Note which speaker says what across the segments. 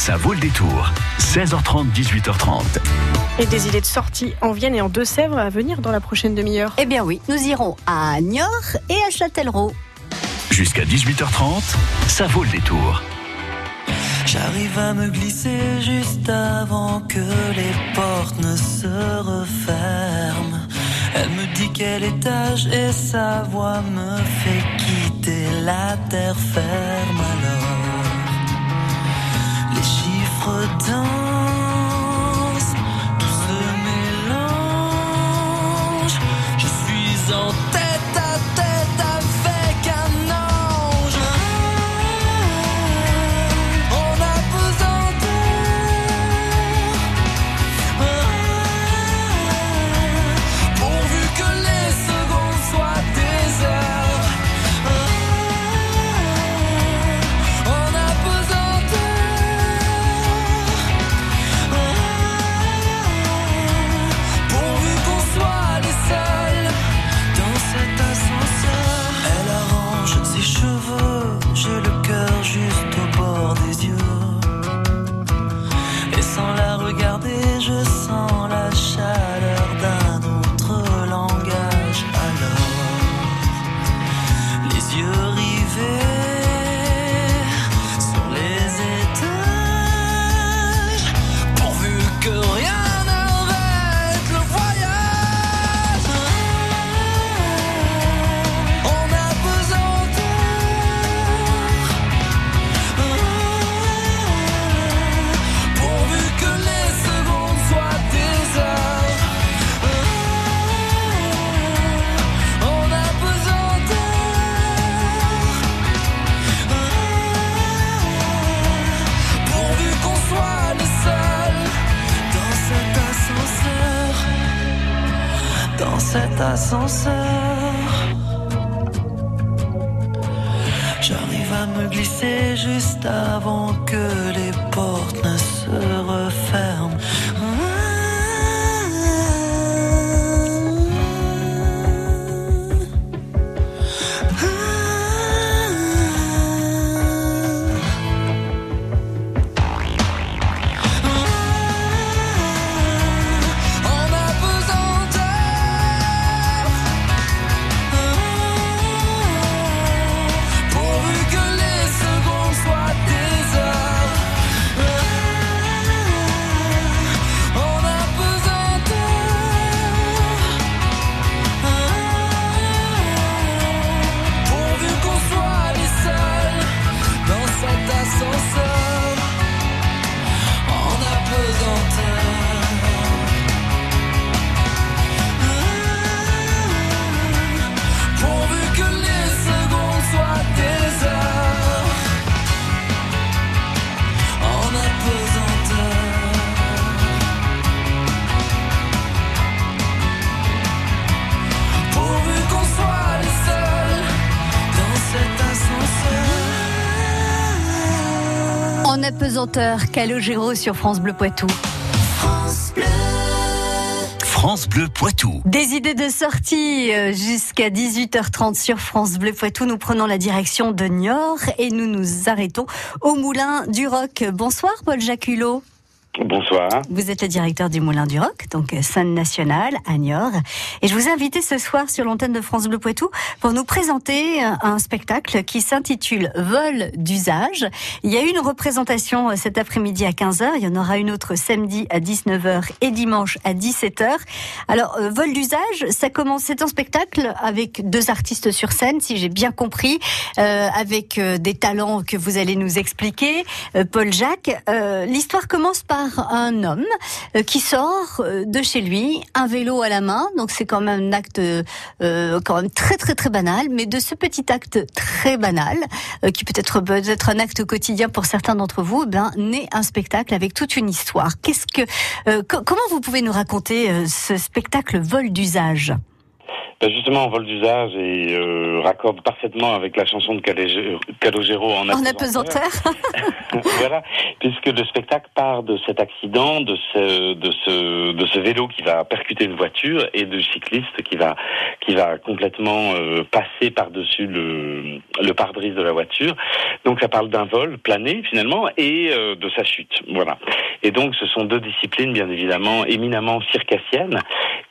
Speaker 1: Ça vaut le détour. 16h30, 18h30.
Speaker 2: Et des idées de sortie en Vienne et en Deux-Sèvres à venir dans la prochaine demi-heure.
Speaker 3: Eh bien oui, nous irons à Niort et à Châtellerault.
Speaker 1: Jusqu'à 18h30, ça vaut le détour.
Speaker 4: J'arrive à me glisser juste avant que les portes ne se referment. Elle me dit quel étage et sa voix me fait quitter la terre ferme alors. Tout se mélange. Je suis en J'arrive à me glisser juste avant que les portes ne se
Speaker 3: apesanteur, Calogero sur France Bleu Poitou.
Speaker 1: France Bleu Poitou.
Speaker 3: Des idées de sortie euh, jusqu'à 18h30 sur France Bleu Poitou. Nous prenons la direction de Niort et nous nous arrêtons au Moulin du Roc. Bonsoir Paul Jaculot.
Speaker 5: Bonsoir.
Speaker 3: Vous êtes le directeur du Moulin du Roc, donc euh, scène nationale à Niort. Et je vous ai invité ce soir sur l'antenne de France Bleu Poitou pour nous présenter euh, un spectacle qui s'intitule Vol d'usage. Il y a eu une représentation euh, cet après-midi à 15h. Il y en aura une autre samedi à 19h et dimanche à 17h. Alors, Vol d'usage, ça commence, c'est un spectacle avec deux artistes sur scène, si j'ai bien compris, euh, avec des talents que vous allez nous expliquer. Paul Jacques, l'histoire commence par un homme euh, qui sort euh, de chez lui, un vélo à la main, donc c'est quand même un acte euh, quand même très très très banal, mais de ce petit acte très banal, euh, qui peut être peut-être un acte quotidien pour certains d'entre vous, ben naît un spectacle avec toute une histoire. Qu'est-ce que, euh, co- comment vous pouvez nous raconter euh, ce spectacle vol d'usage?
Speaker 5: Ben justement, vol d'usage et euh, raccorde parfaitement avec la chanson de Calogero en,
Speaker 3: en apesanteur.
Speaker 5: voilà, puisque le spectacle part de cet accident, de ce, de ce, de ce vélo qui va percuter une voiture et de cycliste qui va, qui va complètement euh, passer par-dessus le, le pare-brise de la voiture. Donc ça parle d'un vol plané finalement et euh, de sa chute. Voilà. Et donc ce sont deux disciplines bien évidemment éminemment circassiennes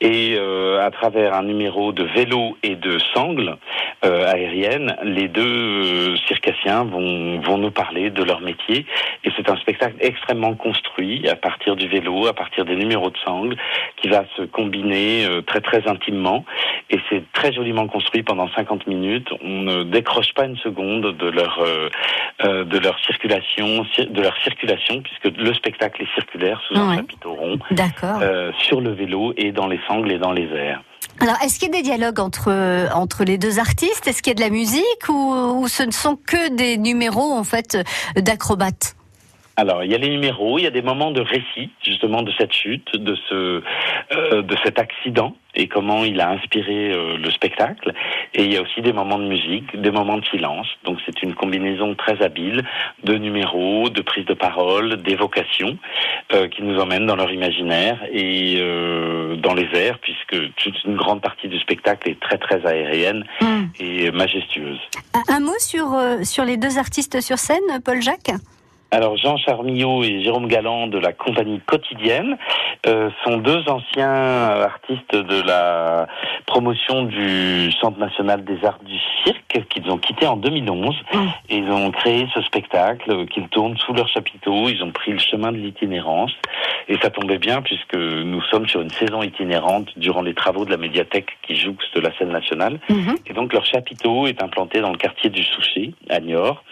Speaker 5: et euh, à travers un numéro de vélo et de sangle euh, aérienne, les deux euh, circassiens vont, vont nous parler de leur métier. Et c'est un spectacle extrêmement construit à partir du vélo, à partir des numéros de sangle, qui va se combiner euh, très très intimement. Et c'est très joliment construit pendant 50 minutes. On ne décroche pas une seconde de leur euh, de leur circulation, de leur circulation, puisque le spectacle est circulaire sous un chapiteau rond, sur le vélo et dans les dans les.
Speaker 3: Alors, est-ce qu'il y a des dialogues entre, entre les deux artistes? Est-ce qu'il y a de la musique ou, ou ce ne sont que des numéros, en fait, d'acrobates?
Speaker 5: Alors, il y a les numéros, il y a des moments de récit, justement, de cette chute, de ce, euh, de cet accident et comment il a inspiré euh, le spectacle. Et il y a aussi des moments de musique, des moments de silence. Donc, c'est une combinaison très habile de numéros, de prise de parole, d'évocation, euh, qui nous emmène dans leur imaginaire et dans les airs, puisque toute une grande partie du spectacle est très, très aérienne mm. et majestueuse.
Speaker 3: Un mot sur, sur les deux artistes sur scène, Paul Jacques?
Speaker 5: Alors Jean Charmillot et Jérôme Galland de la compagnie quotidienne euh, sont deux anciens artistes de la promotion du Centre national des arts du cirque qu'ils ont quitté en 2011 mmh. et ils ont créé ce spectacle qu'ils tournent sous leur chapiteau. Ils ont pris le chemin de l'itinérance et ça tombait bien puisque nous sommes sur une saison itinérante durant les travaux de la médiathèque qui jouxte la scène nationale mmh. et donc leur chapiteau est implanté dans le quartier du Souchet à Niort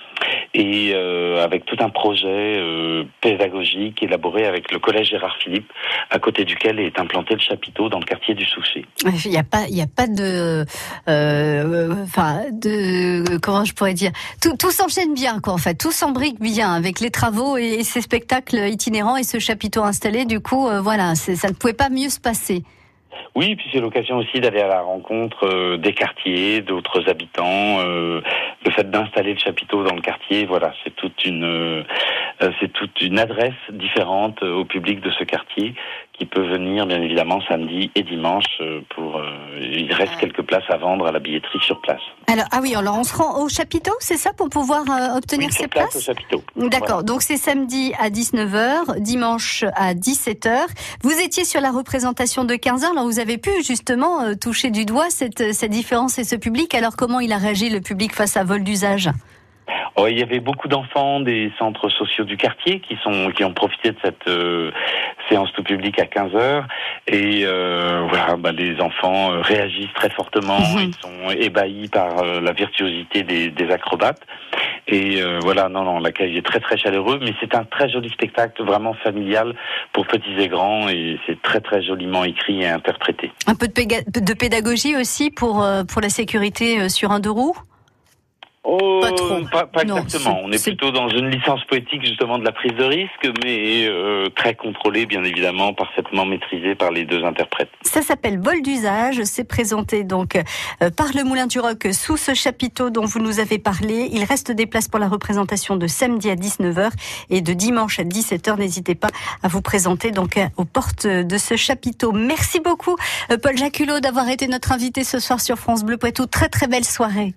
Speaker 5: et euh, avec tout un projet euh, pédagogique élaboré avec le collège Gérard Philippe, à côté duquel est implanté le chapiteau dans le quartier du Souchet.
Speaker 3: Il n'y a pas, il y a pas de, euh, enfin, de, comment je pourrais dire, tout, tout s'enchaîne bien, quoi, en fait, tout s'embrique bien avec les travaux et, ces spectacles itinérants et ce chapiteau installé. Du coup, voilà, ça ne pouvait pas mieux se passer.
Speaker 5: Oui, puis c'est l'occasion aussi d'aller à la rencontre euh, des quartiers, d'autres habitants. Euh, le fait d'installer le chapiteau dans le quartier, voilà, c'est toute une, euh, c'est toute une adresse différente au public de ce quartier qui peut venir bien évidemment samedi et dimanche euh, pour euh, il reste quelques places à vendre à la billetterie sur place.
Speaker 3: Alors ah oui, alors on se rend au chapiteau, c'est ça pour pouvoir euh, obtenir ces places
Speaker 5: au chapiteau.
Speaker 3: D'accord. Donc c'est samedi à 19h, dimanche à 17h. Vous étiez sur la représentation de 15h, alors vous avez pu justement toucher du doigt cette cette différence et ce public. Alors comment il a réagi le public face à vol d'usage?
Speaker 5: Oh, il y avait beaucoup d'enfants des centres sociaux du quartier qui sont qui ont profité de cette euh, séance tout public à 15 heures. Et euh, voilà bah, les enfants euh, réagissent très fortement. Mhm. ils sont ébahis par la virtuosité des, des acrobates. Et voilà non non l'accueil est très très chaleureux. Mais c'est un très joli spectacle vraiment familial pour petits et grands. Et c'est très très joliment écrit et interprété.
Speaker 3: Un peu de, de pédagogie aussi pour pour la sécurité sur un deux roues
Speaker 5: Oh, pas trop. Pas, exactement. on est, plutôt dans une licence poétique justement de la prise de risque, mais euh, très contrôlée, bien évidemment, parfaitement maîtrisée par les deux interprètes.
Speaker 3: Ça s'appelle Vol d'usage. C'est présenté donc euh, par le Moulin du Roc sous ce chapiteau dont vous nous avez parlé. Il reste des places pour la représentation de samedi à 19h et de dimanche à 17h. N'hésitez pas à vous présenter donc euh, aux portes de ce chapiteau. Merci beaucoup, Paul Jaculot, d'avoir été notre invité ce soir sur France Bleu Poitou. Très très belle soirée.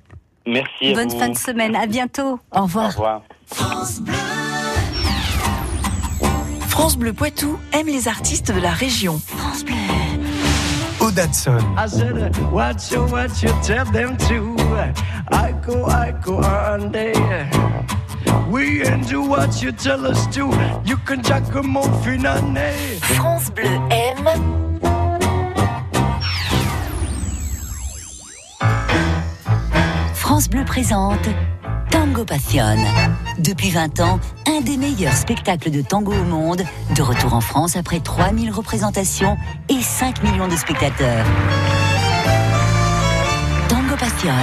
Speaker 5: Merci.
Speaker 3: Bonne fin de semaine. À bientôt. Au revoir.
Speaker 5: Au revoir.
Speaker 6: France Bleu. France Bleu Poitou aime les artistes de la région. France Bleu.
Speaker 7: Odatson. I said, what you, what you tell them to? I go, I go on day. We do what you tell us to? You can jack a muffin on
Speaker 6: France Bleu aime Bleu présente Tango Passion. Depuis 20 ans, un des meilleurs spectacles de tango au monde, de retour en France après 3000 représentations et 5 millions de spectateurs. Tango Passion,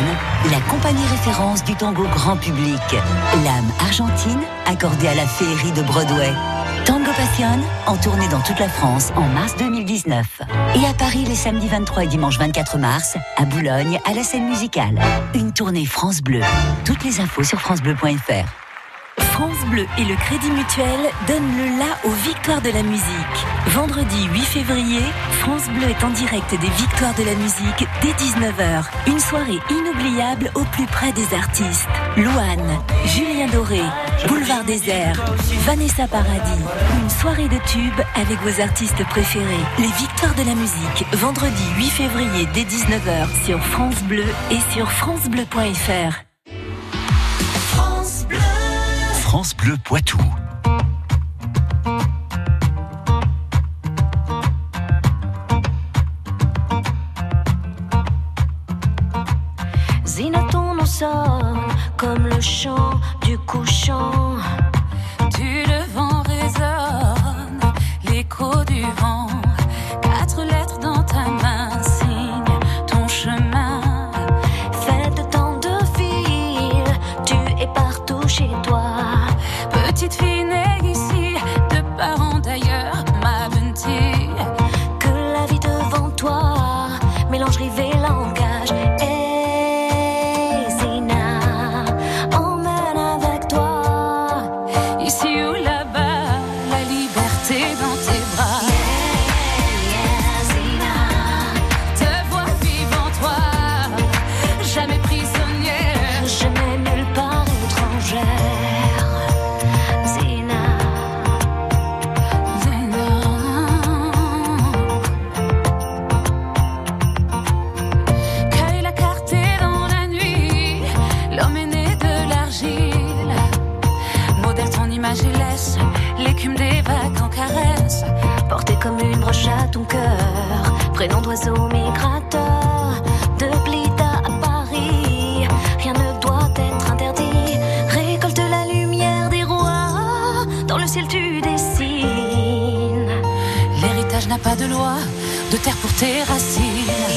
Speaker 6: la compagnie référence du tango grand public. L'âme argentine accordée à la féerie de Broadway. Tango Passion, en tournée dans toute la France en mars 2019. Et à Paris les samedis 23 et dimanche 24 mars, à Boulogne, à la scène musicale. Une tournée France Bleu. Toutes les infos sur francebleu.fr.
Speaker 8: France Bleu et le Crédit Mutuel donnent le la aux victoires de la musique. Vendredi 8 février, France Bleu est en direct des victoires de la musique dès 19h. Une soirée inoubliable au plus près des artistes. Louane, Julien Doré, Boulevard Désert, Vanessa Paradis. Une soirée de tubes avec vos artistes préférés. Les victoires de la musique, vendredi 8 février dès 19h sur France Bleu et sur francebleu.fr.
Speaker 1: France Bleu Poitou.
Speaker 9: Zina, ton nom sonne comme le chant du couchant. Prénom d'oiseau migrateur, de Blida à Paris. Rien ne doit être interdit. Récolte la lumière des rois. Dans le ciel, tu dessines.
Speaker 10: L'héritage n'a pas de loi, de terre pour tes racines.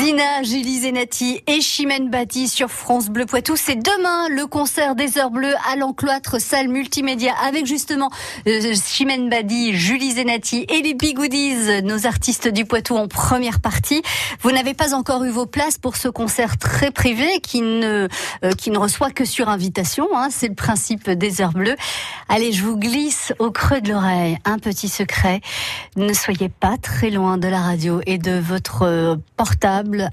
Speaker 10: Zina,
Speaker 3: Julie Zenati et Chimène Bati sur France Bleu Poitou. C'est demain le concert des Heures Bleues à l'encloître salle multimédia avec justement euh, Chimène Badi, Julie Zenati et les Bigoodies, nos artistes du Poitou en première partie. Vous n'avez pas encore eu vos places pour ce concert très privé qui ne euh, qui ne reçoit que sur invitation. Hein, C'est le principe des Heures Bleues. Allez, je vous glisse au creux de l'oreille un petit secret. Ne soyez pas très loin de la radio et de votre euh,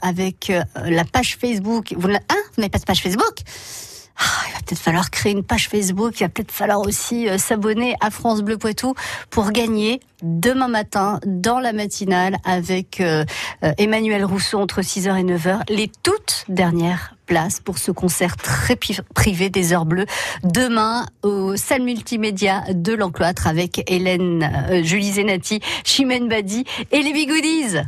Speaker 3: avec euh, la page Facebook. Vous hein n'avez pas de page Facebook? Ah, il va peut-être falloir créer une page Facebook. Il va peut-être falloir aussi euh, s'abonner à France Bleu Poitou pour gagner demain matin dans la matinale avec euh, Emmanuel Rousseau entre 6h et 9h les toutes dernières places pour ce concert très privé des Heures Bleues demain au salle multimédia de l'Encloître avec Hélène, Julie Zenati, Chimène Badi et les Bigoodies.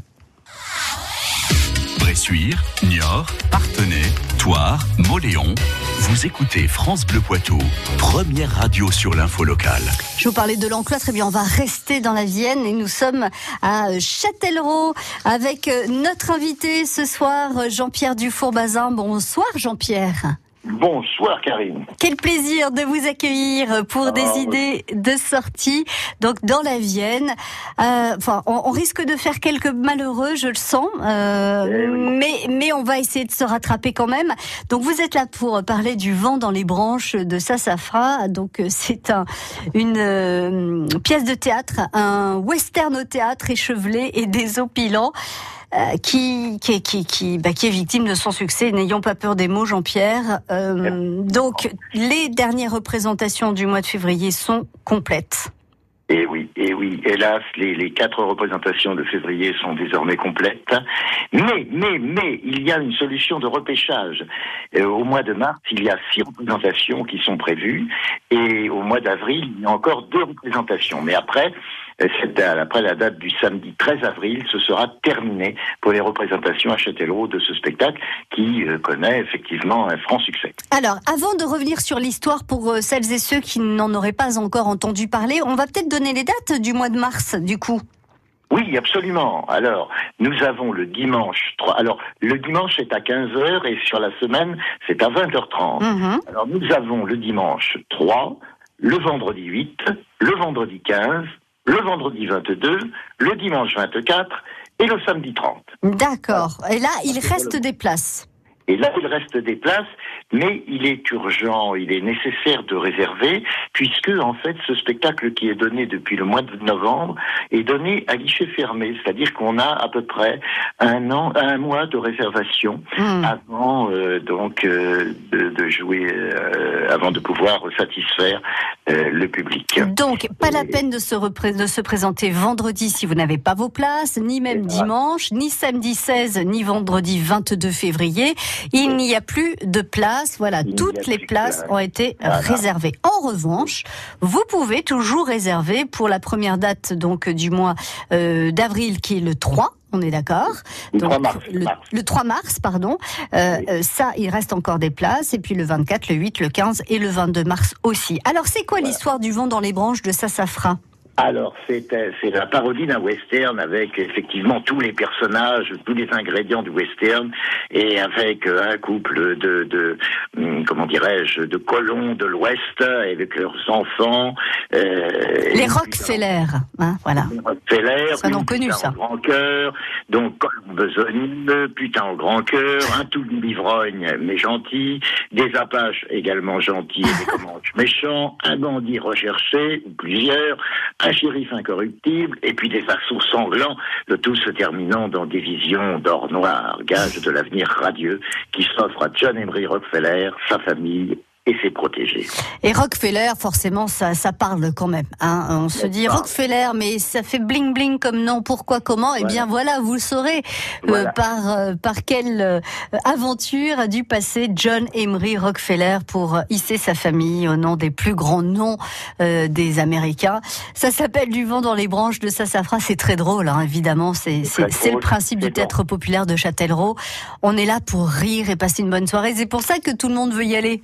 Speaker 1: Bressuire, Niort, Partenay, Pontoire, Moléon. Vous écoutez France Bleu Poitou, première radio sur l'info locale.
Speaker 3: Je vous parlais de l'encloître, eh bien on va rester dans la Vienne et nous sommes à Châtellerault avec euh, notre invité ce soir, Jean-Pierre Dufour-Bazin. Bonsoir Jean-Pierre.
Speaker 11: Bonsoir Karine.
Speaker 3: Quel plaisir de vous accueillir pour des
Speaker 11: Ah,
Speaker 3: idées de sortie. Donc dans la Vienne, Euh, enfin, on, on risque de faire quelques malheureux, je le sens, euh,
Speaker 11: Eh
Speaker 3: mais mais on va essayer de se rattraper quand même. Donc vous êtes là pour parler du vent dans les branches de Sassafra. Donc euh, c'est un une euh, pièce de théâtre, un western au théâtre échevelé et désopilant. Euh, qui, qui, qui, bah, qui est victime de son succès. N'ayons pas peur des mots, Jean-Pierre. Euh, donc, les dernières représentations du mois de février sont complètes.
Speaker 11: Et oui, et oui, hélas, les, quatre représentations de février sont désormais complètes. Mais, mais, mais, il y a une solution de repêchage. Euh, au mois de mars, il y a six représentations qui sont prévues, et au mois d'avril, il y a encore deux représentations. Mais après, après la date du samedi 13 avril, ce sera terminé pour les représentations à Châtellerault de ce spectacle qui euh, connaît effectivement un franc succès.
Speaker 3: Alors, avant de revenir sur l'histoire pour euh, celles et ceux qui n'en auraient pas encore entendu parler, on va peut-être donner les dates du mois de mars, du coup.
Speaker 11: Oui, absolument. Alors, nous avons le dimanche 3. Alors, le dimanche est à 15h et sur la semaine, c'est à 20h30.
Speaker 3: Mhm.
Speaker 11: Alors, nous avons le dimanche 3, le vendredi 8, le vendredi 15, le vendredi 22, le dimanche 24 et le samedi 30.
Speaker 3: D'accord. Et là, il reste des places.
Speaker 11: Et là, il reste des places, mais il est urgent, il est nécessaire de réserver, puisque en fait, ce spectacle qui est donné depuis le mois de novembre est donné à guichet fermé, c'est-à-dire qu'on a à peu près un an, un mois de réservation
Speaker 3: Hmm.
Speaker 11: avant euh, donc euh, de, de jouer, euh, avant de pouvoir satisfaire euh, le public.
Speaker 3: Donc, pas la peine de se, repré- de se présenter vendredi si vous n'avez pas vos places, ni même dimanche, ni samedi 16, ni vendredi 22 février. Il n'y a plus de place. Voilà,
Speaker 11: Il
Speaker 3: toutes les places
Speaker 11: place.
Speaker 3: ont été
Speaker 11: Voilà.
Speaker 3: réservées. En revanche, vous pouvez toujours réserver pour la première date donc du mois euh, d'avril qui est le 3. On est d'accord
Speaker 11: Le
Speaker 3: Donc,
Speaker 11: 3 mars,
Speaker 3: Le,
Speaker 11: mars.
Speaker 3: le 3 mars, pardon. Euh,
Speaker 11: Oui.
Speaker 3: euh, ça, il reste encore des places. Et puis le 24, le 8, le 15 et le 22 mars aussi. Alors, c'est quoi l'histoire du vent dans les branches de Sassafra
Speaker 11: Alors, c'est euh, c'est la parodie d'un western avec effectivement tous les personnages, tous les ingrédients du western, et avec euh, un couple de, de hum, comment dirais-je, de colons de l'Ouest avec leurs enfants. euh,
Speaker 3: Les Rockefeller, hein, voilà.
Speaker 11: puis, Rockefeller,
Speaker 3: Ça, connu, ça.
Speaker 11: au grand cœur, donc colon besogneux, putain au grand cœur, un tout l'ivrogne mais gentil, des apaches également gentils et des comanches méchants, un bandit recherché, ou plusieurs, un shérif incorruptible, et puis des assauts sanglants, le tout se terminant dans des visions d'or noir, gage de l'avenir radieux, qui s'offre à John Emery Rockefeller, sa famille et ses protégés.
Speaker 3: Et Rockefeller, forcément, ça, ça parle quand même. Hein. On se dit
Speaker 11: parle.
Speaker 3: Rockefeller, mais ça fait bling bling comme nom. Pourquoi, comment? Eh bien, voilà, vous le saurez euh, par euh, par quelle euh, aventure a dû passer John Emery Rockefeller pour hisser sa famille au nom des plus grands noms euh, des Américains. Ça s'appelle du vent dans les branches de Sassafras. C'est très drôle, hein, évidemment. C'est c'est c'est le principe du
Speaker 11: c'est
Speaker 3: théâtre populaire de Châtellerault. On est là pour rire et passer une bonne soirée. C'est pour ça que tout le monde veut y aller.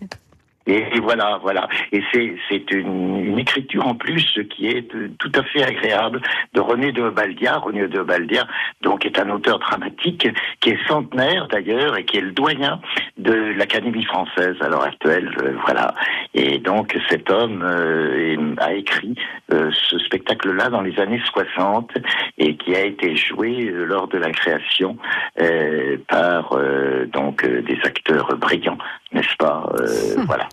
Speaker 11: Et, voilà, voilà. Et c'est une, une écriture en plus qui est tout à fait agréable de René de Baldia. René de Baldia, donc, est un auteur dramatique qui est centenaire d'ailleurs et qui est le doyen de l'Académie française à l'heure actuelle. euh, voilà. Et donc cet homme euh, a écrit euh, ce spectacle-là dans les années 60 et qui a été joué lors de la création par donc des acteurs brillants, n'est-ce pas Euh, Voilà.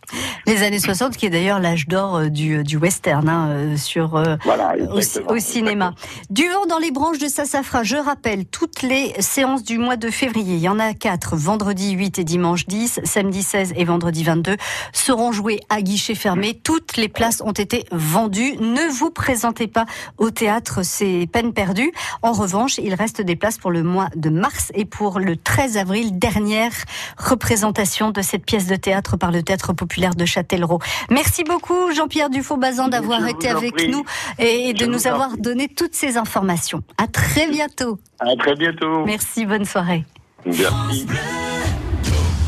Speaker 3: Les années 60, qui est d'ailleurs l'âge d'or euh, du, du western hein, euh, sur euh,
Speaker 11: Voilà,
Speaker 3: au,
Speaker 11: exactement,
Speaker 3: au cinéma. Du vent dans les branches de Sassafras, je rappelle, toutes les séances du mois de février, il y en a quatre, vendredi 8 et dimanche 10, samedi 16 et vendredi 22, seront jouées à guichet fermé. Toutes les places ont été vendues. Ne vous présentez pas au théâtre, c'est peine perdue. En revanche, il reste des places pour le mois de mars et pour le 13 avril, dernière représentation de cette pièce de théâtre par le Théâtre populaire de Châtellerault. Merci beaucoup Jean-Pierre Dufault-Bazin d'avoir été avec
Speaker 11: prie.
Speaker 3: nous et de
Speaker 11: Je
Speaker 3: nous avoir
Speaker 11: prie.
Speaker 3: donné toutes ces informations. À très bientôt.
Speaker 11: À très bientôt.
Speaker 3: Merci, bonne soirée.
Speaker 11: Merci.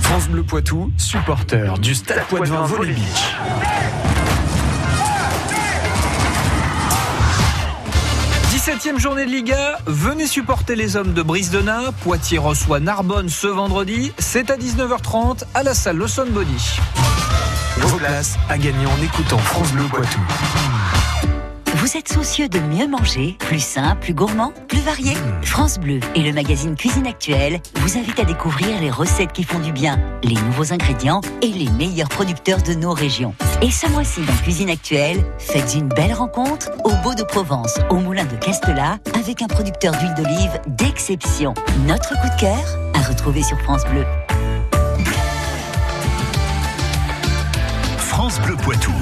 Speaker 1: France
Speaker 12: Bleu Poitou, supporter du Stade Poitvin Volley Beach.
Speaker 13: Septième journée de Liga, venez supporter les hommes de Brise-de-Nain. Poitiers reçoit Narbonne ce vendredi. C'est à 19h30 à la salle Lawson Body.
Speaker 12: Vos places à gagner en écoutant France Bleu Poitou.
Speaker 6: Vous êtes soucieux de mieux manger, plus sain, plus gourmand, plus varié France Bleu et le magazine Cuisine Actuelle vous invitent à découvrir les recettes qui font du bien, les nouveaux ingrédients et les meilleurs producteurs de nos régions. Et ce mois-ci dans Cuisine Actuelle, faites une belle rencontre au Beau de Provence, au Moulin de Castelat, avec un producteur d'huile d'olive d'exception. Notre coup de cœur à retrouver sur France Bleu.
Speaker 1: France Bleu Poitou.